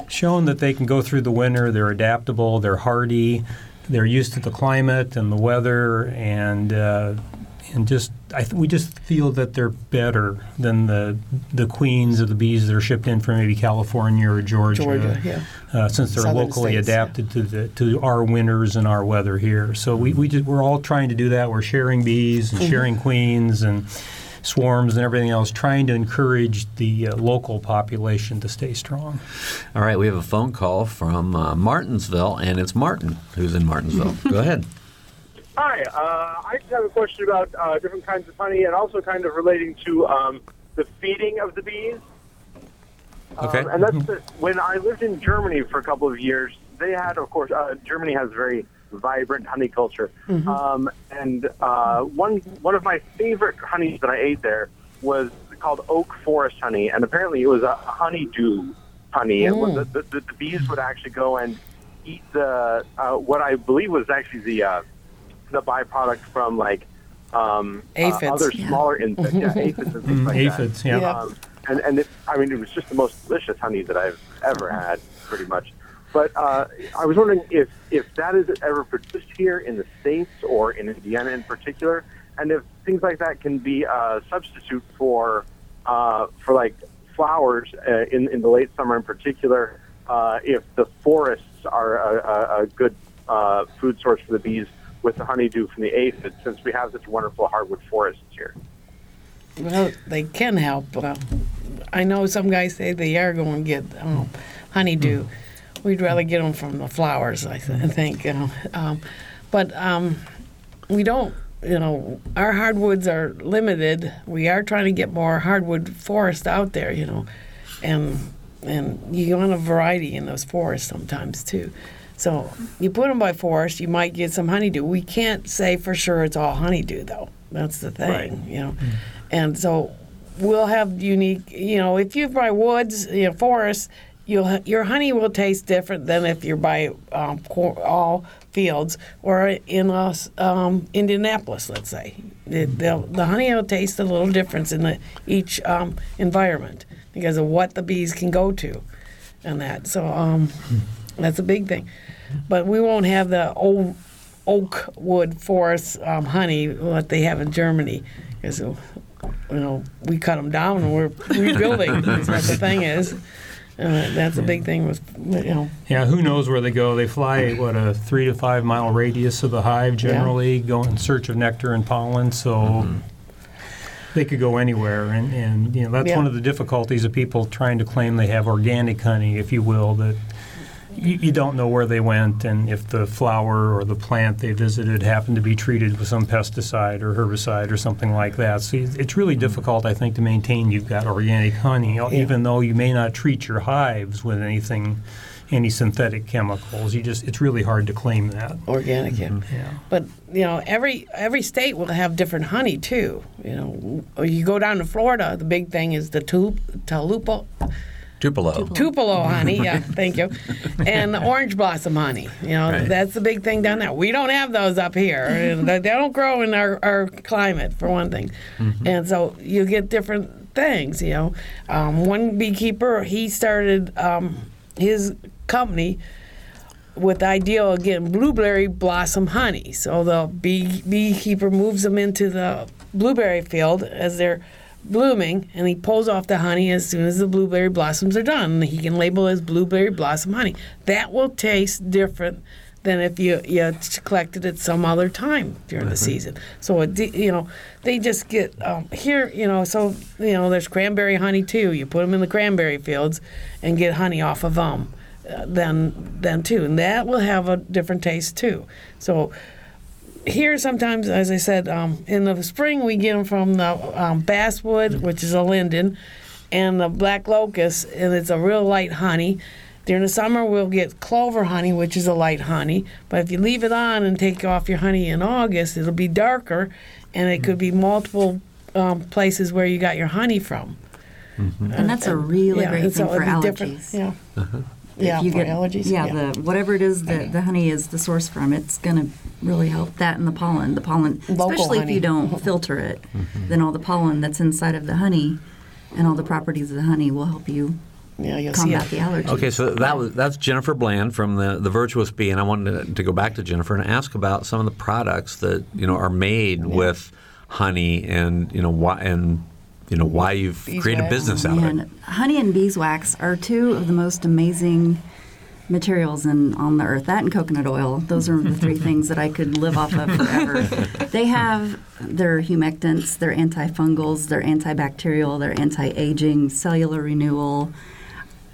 shown that they can go through the winter. They're adaptable. They're hardy. They're used to the climate and the weather, and uh, and just I th- we just feel that they're better than the the queens of the bees that are shipped in from maybe California or Georgia, Georgia yeah. uh, since they're Southern locally states, adapted yeah. to the to our winters and our weather here. So we we just, we're all trying to do that. We're sharing bees and mm-hmm. sharing queens and swarms and everything else, trying to encourage the uh, local population to stay strong. All right, we have a phone call from uh, Martinsville, and it's Martin who's in Martinsville. Go ahead. Hi, uh, I just have a question about uh, different kinds of honey and also kind of relating to um, the feeding of the bees. Okay. Um, and that's the, when I lived in Germany for a couple of years. They had, of course, uh, Germany has a very vibrant honey culture. Mm-hmm. Um, and uh, one one of my favorite honeys that I ate there was called oak forest honey, and apparently it was a honeydew honey. Mm. And the, the, the, bees would actually go and eat the uh, what I believe was actually the uh, the byproduct from like um, aphids, uh, other smaller insects, yeah, aphids and things like aphids, that. yeah. Um, and and it, I mean, it was just the most delicious honey that I've ever had, pretty much. But uh, I was wondering if if that is ever produced here in the states or in Indiana in particular, and if things like that can be a substitute for uh, for like flowers uh, in in the late summer in particular. Uh, if the forests are a, a, a good uh, food source for the bees with the honeydew from the aphid since we have such wonderful hardwood forests here? Well, they can help. Uh, I know some guys say they are going to get um, honeydew. Mm. We'd rather get them from the flowers, I, th- I think. You know. um, but um, we don't, you know, our hardwoods are limited. We are trying to get more hardwood forest out there, you know, and and you want a variety in those forests sometimes too. So you put them by forest, you might get some honeydew. We can't say for sure it's all honeydew, though. That's the thing, Right. you know. And so we'll have unique, you know, if you're by woods, you know, forests, you'll ha- your honey will taste different than if you're by um, cor- all fields or in uh, um, Indianapolis, let's say. The, the, the honey will taste a little difference in the, each um, environment because of what the bees can go to and that. So um, that's a big thing. But we won't have the old oak wood forest um, honey what they have in Germany because you know we cut them down and we're rebuilding. That's what the thing is. Uh, that's a big thing with you know. Yeah, who knows where they go? They fly what a three to five mile radius of the hive generally, go in search of nectar and pollen. So they could go anywhere, and, and you know that's Yeah. one of the difficulties of people trying to claim they have organic honey, if you will, that. You, you don't know where they went, and if the flower or the plant they visited happened to be treated with some pesticide or herbicide or something like that. So it's it's really mm-hmm. difficult, I think, to maintain you've got organic honey, even though you may not treat your hives with anything any synthetic chemicals. You just it's really hard to claim that. organic. Yeah. Yeah. But you know, every every state will have different honey too. You know, you go down to Florida, the big thing is the tulip, Tupelo, Tupelo. Tupelo honey. Yeah, thank you, and the orange blossom honey. You know, Right. that's the big thing down there. We don't have those up here. They they don't grow in our, our climate for one thing, and so you get different things. You know, um, one beekeeper he started um, his company with the idea of getting blueberry blossom honey. So the bee, beekeeper moves them into the blueberry field as they're blooming, and he pulls off the honey as soon as the blueberry blossoms are done. He can label it as blueberry blossom honey. That will taste different than if you you collected it some other time during the season. So it, you know they just get um, here. You know so you know there's cranberry honey too. You put them in the cranberry fields and get honey off of them then then too, and that will have a different taste too. So here sometimes, as I said, um, in the spring we get them from the um, basswood, which is a linden, and the black locust, and it's a real light honey. During the summer, we'll get clover honey, which is a light honey. But if you leave it on and take off your honey in August, it'll be darker, and it could be multiple um, places where you got your honey from. And that's a really Yeah, great and so thing for it'd be different- allergies. Yeah. If you for get, allergies. Yeah, the whatever it is that the honey is the source from, it's going to really help that and the pollen. The pollen, Local especially if you don't filter it, mm-hmm. then all the pollen that's inside of the honey and all the properties of the honey will help you yeah, you'll combat it. the allergies. Okay, so that was that's Jennifer Bland from the the Virtuous Bee, and I wanted to, to go back to Jennifer and ask about some of the products that you know are made with honey, and you know why and you know why you've created a business out of it. Honey and beeswax are two of the most amazing materials in, on the earth. That and coconut oil. Those are the three things that I could live off of forever. they have their humectants, their antifungals, their antibacterial, their anti-aging, cellular renewal.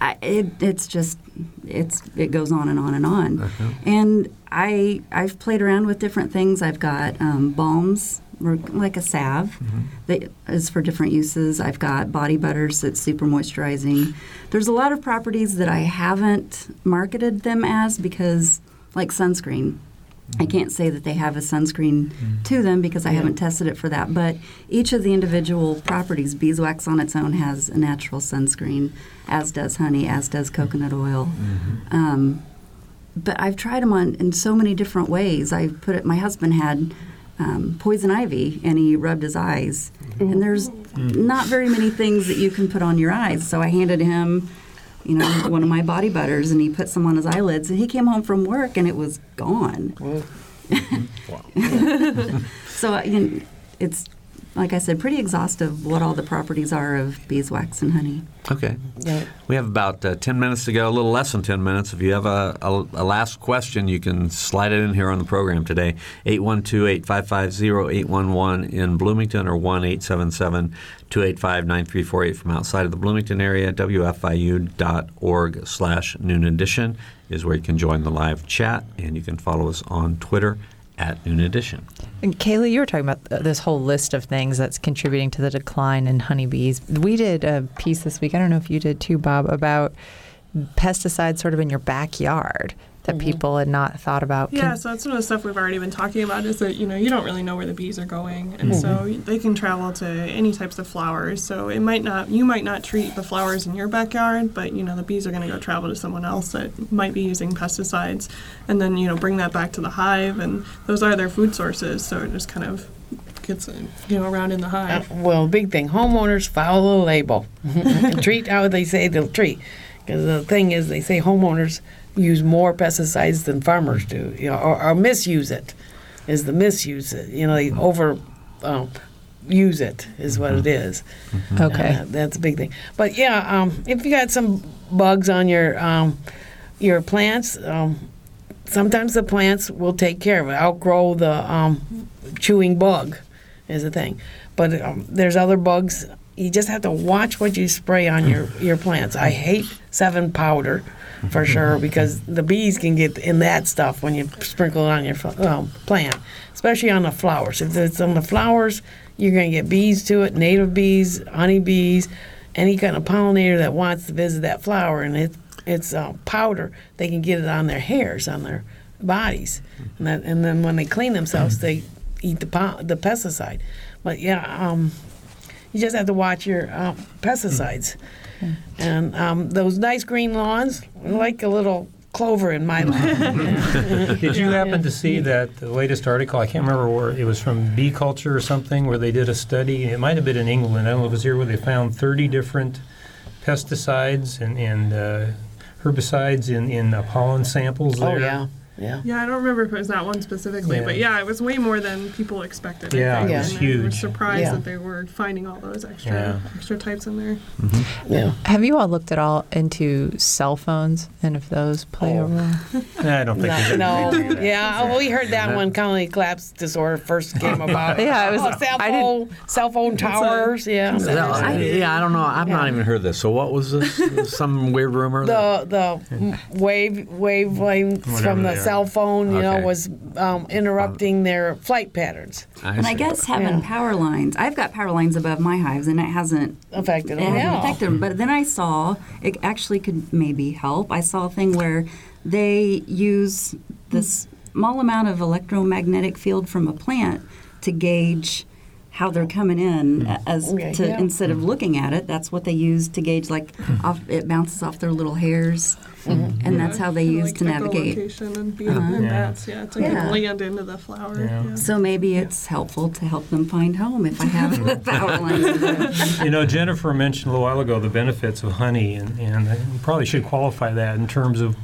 I, it, it's just it's it goes on and on and on. And I I've played around with different things. I've got um, balms like a salve mm-hmm. that is for different uses. I've got body butters that's super moisturizing. There's a lot of properties that I haven't marketed them as because like sunscreen. I mm-hmm. can't say that they have a sunscreen mm-hmm. to them because I haven't tested it for that. But each of the individual properties, beeswax on its own has a natural sunscreen, as does honey, as does coconut oil. Um, but I've tried them on in so many different ways. I put it. My husband had um, poison ivy, and he rubbed his eyes. And there's not very many things that you can put on your eyes. So I handed him, you know, one of my body butters, and he put some on his eyelids. And he came home from work, and it was gone. Wow. so you know, it's like I said, pretty exhaustive what all the properties are of beeswax and honey. Okay. Yeah. We have about uh, 10 minutes to go, a little less than 10 minutes. If you have a, a, a last question, you can slide it in here on the program today. 812 855 0811 in Bloomington or 1 877 285 9348 from outside of the Bloomington area. WFIU.org slash noon edition is where you can join the live chat, and you can follow us on Twitter at noon edition. And Kaylee, you were talking about this whole list of things that's contributing to the decline in honeybees. We did a piece this week, I don't know if you did too, Bob, about pesticides sort of in your backyard that Mm-hmm. people had not thought about. Can- Yeah, so that's some of the stuff we've already been talking about is that, you know, you don't really know where the bees are going. And so they can travel to any types of flowers. So it might not, you might not treat the flowers in your backyard, but, you know, the bees are going to go travel to someone else that might be using pesticides and then, you know, bring that back to the hive. And those are their food sources. So it just kind of gets, uh, you know, around in the Uh, hive. well, big thing. Homeowners follow the label. treat how they say they'll treat. Because the thing is, they say homeowners use more pesticides than farmers do, you know, or, or misuse it. Is the misuse it? You know, they over um, use it is what it is. Okay. Uh, that's a big thing. But yeah, um, if you got some bugs on your um, your plants, um, sometimes the plants will take care of it. Outgrow the um, chewing bug is a thing. But um, there's other bugs. You just have to watch what you spray on your, your plants. I hate Sevin powder for sure because the bees can get in that stuff when you sprinkle it on your um, plant, especially on the flowers. If it's on the flowers, you're going to get bees to it, native bees, honeybees, any kind of pollinator that wants to visit that flower, and it, it's uh, powder. They can get it on their hairs, on their bodies, and, that, and then when they clean themselves, they eat the the pesticide. But yeah, um, you just have to watch your um, pesticides. And um, those nice green lawns, I like a little clover in my lawn. Did you happen to see that the latest article? I can't remember where it was from Bee Culture or something, where they did a study. It might have been in England. I don't know if it was here, where they found 30 different pesticides and, and uh, herbicides in, in uh, pollen samples there. oh yeah, yeah. Yeah, I don't remember if it was that one specifically, Yeah. but yeah, it was way more than people expected. I Yeah, think, it was and I was huge. surprised Yeah. that they were finding all those extra Yeah. extra types in there. Mm-hmm. yeah. Have you all looked at all into cell phones and if those play a Oh. role? I don't think No, no. that. yeah. well, We heard that when colony collapse disorder first came about. Yeah, it was- Oh, cell I didn't- phone, cell phone towers. Yeah, Yeah, I, yeah, I don't know. I've not even heard this. So what was this? Some weird rumor? that- the the wave wavelengths Whatever from the they are. Cell phone, you know, Okay. was um, interrupting their flight patterns. And I see. guess having Yeah. power lines, I've got power lines above my hives, and it hasn't Affected it them. hasn't Yeah. affected them. But then I saw it actually could maybe help. I saw a thing where they use this small amount of electromagnetic field from a plant to gauge how they're coming in mm. as Okay, to yeah. instead of mm. looking at it that's what they use to gauge like mm-hmm. off it bounces off their little hairs mm-hmm. and mm-hmm. that's how they Yeah, use like to navigate echolocation and, bee and uh-huh. Yeah. bats. Yeah, to Yeah. land into the flower. Yeah. Yeah. so maybe it's helpful to help them find home if I have power lines. You know, Jennifer mentioned a little while ago the benefits of honey, and, and I probably should qualify that in terms of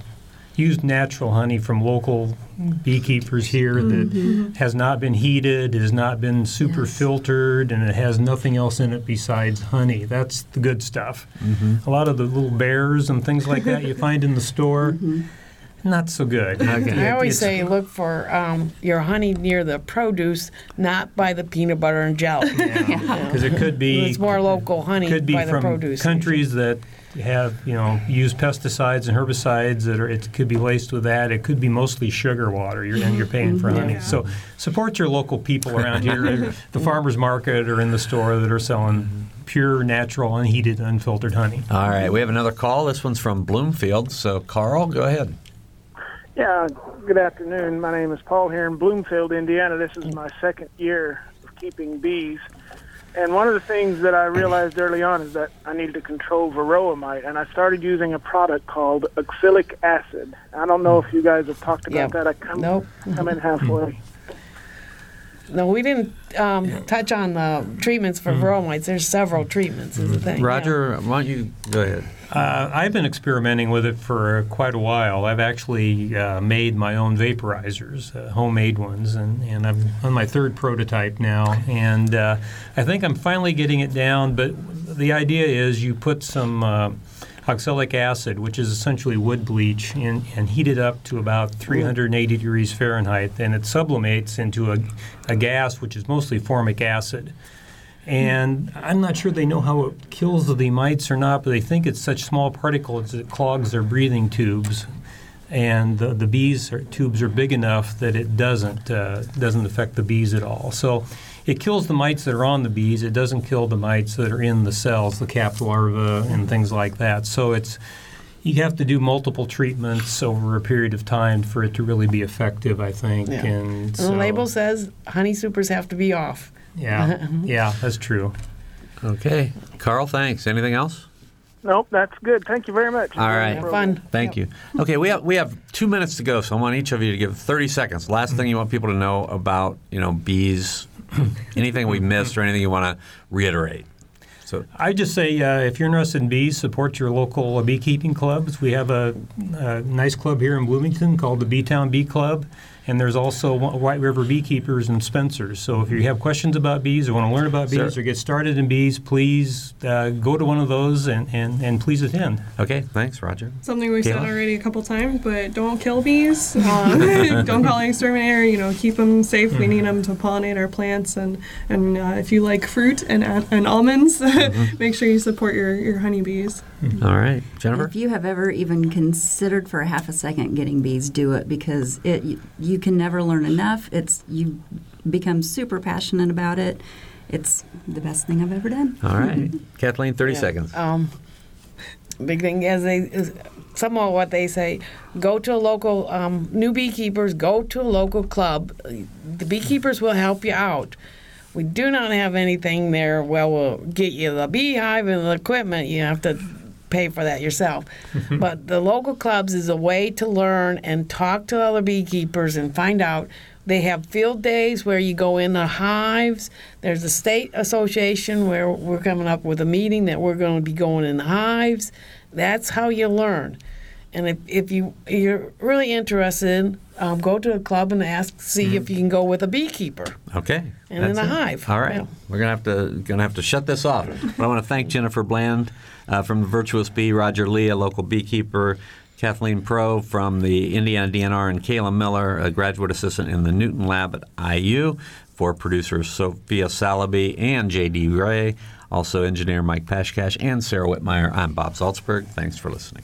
used natural honey from local beekeepers here that mm-hmm. has not been heated, has not been super Yes. filtered, and it has nothing else in it besides honey. That's the good stuff. Mm-hmm. A lot of the little bears and things like that you find in the store, mm-hmm. Not so good. Okay. I always It's- say look for um, your honey near the produce, not by the peanut butter and jelly. because it could be It's more local honey could be by the from produce. countries that have you know used pesticides and herbicides that are it could be laced with that it could be mostly sugar water you're, and you're mm-hmm. paying for mm-hmm. honey so support your local people around here the farmers market or in the store that are selling mm-hmm. pure natural unheated unfiltered honey All right, we have another call. This one's from Bloomfield. So, Carl, go ahead. Yeah, good afternoon. My name is Paul here in Bloomfield, Indiana. This is my second year of keeping bees. And one of the things that I realized early on is that I needed to control varroa mite, and I started using a product called oxalic acid. I don't know if you guys have talked about that. I come, Nope. come in halfway. No, we didn't um, touch on the treatments for varroa mites. There's several treatments, is the thing. yeah. Roger, why don't you go ahead? uh, I've been experimenting with it for quite a while. I've actually uh, made my own vaporizers, uh, homemade ones, and, and I'm on my third prototype now. And uh, I think I'm finally getting it down. But the idea is you put some uh, oxalic acid, which is essentially wood bleach, and heat it up to about 380 degrees Fahrenheit. And it sublimates into a, a gas, which is mostly formic acid. And I'm not sure they know how it kills the mites or not, but they think it's such small particles that it clogs their breathing tubes. And the, the bees are, tubes are big enough that it doesn't uh, doesn't affect the bees at all. So it kills the mites that are on the bees. It doesn't kill the mites that are in the cells, the cap larvae and things like that. So it's you have to do multiple treatments over a period of time for it to really be effective, I think. Yeah. And, And so, the label says honey supers have to be off. Yeah, yeah, that's true. Okay. Carl, thanks. Anything else? Nope, that's good. Thank you very much. All right. Have fun. Thank you. Okay, we have we have two minutes to go, so I want each of you to give 30 seconds. Last thing you want people to know about, you know, bees, anything we missed or anything you want to reiterate. So I just say uh, if you're interested in bees, support your local uh, beekeeping clubs. We have a, a nice club here in Bloomington called the Beetown Bee Club, and there's also White River Beekeepers and Spencers. So if you have questions about bees or want to learn about bees Sure. or get started in bees, please uh, go to one of those and, and, and please attend. okay, thanks, Roger. Something we've said already a couple times, but don't kill bees. Um, don't call an exterminator. You know, keep them safe. We need them to pollinate our plants, and and uh, if you like fruit and and almonds, make sure you support your your honeybees. All right, Jennifer. If you have ever even considered for a half a second getting bees, do it because it you, you can never learn enough. It's you become super passionate about it. It's the best thing I've ever done. All right, Kathleen, 30 Yeah. seconds. Um, big thing is they is some of what they say. Go to a local um, new beekeepers. Go to a local club. The beekeepers will help you out. We do not have anything there. Well, we'll get you the beehive and the equipment. You have to pay for that yourself. but the local clubs is a way to learn and talk to other beekeepers and find out. They have field days where you go in the hives. There's a state association where we're coming up with a meeting that we're going to be going in the hives. That's how you learn. And if, if you you're really interested, um, go to a club and ask, see if you can go with a beekeeper. Okay. And in a it. hive. All right. Yeah. We're gonna have to gonna have to shut this off. But I want to thank Jennifer Bland uh, from the Virtuous Bee, Roger Lee, a local beekeeper, Kathleen Prough from the Indiana DNR, and Kayla Miller, a graduate assistant in the Newton Lab at IU. For producers Sophia Salaby and J.D. Ray, also engineer Mike Pashkash and Sara Wittmeyer. I'm Bob Zaltsberg. Thanks for listening.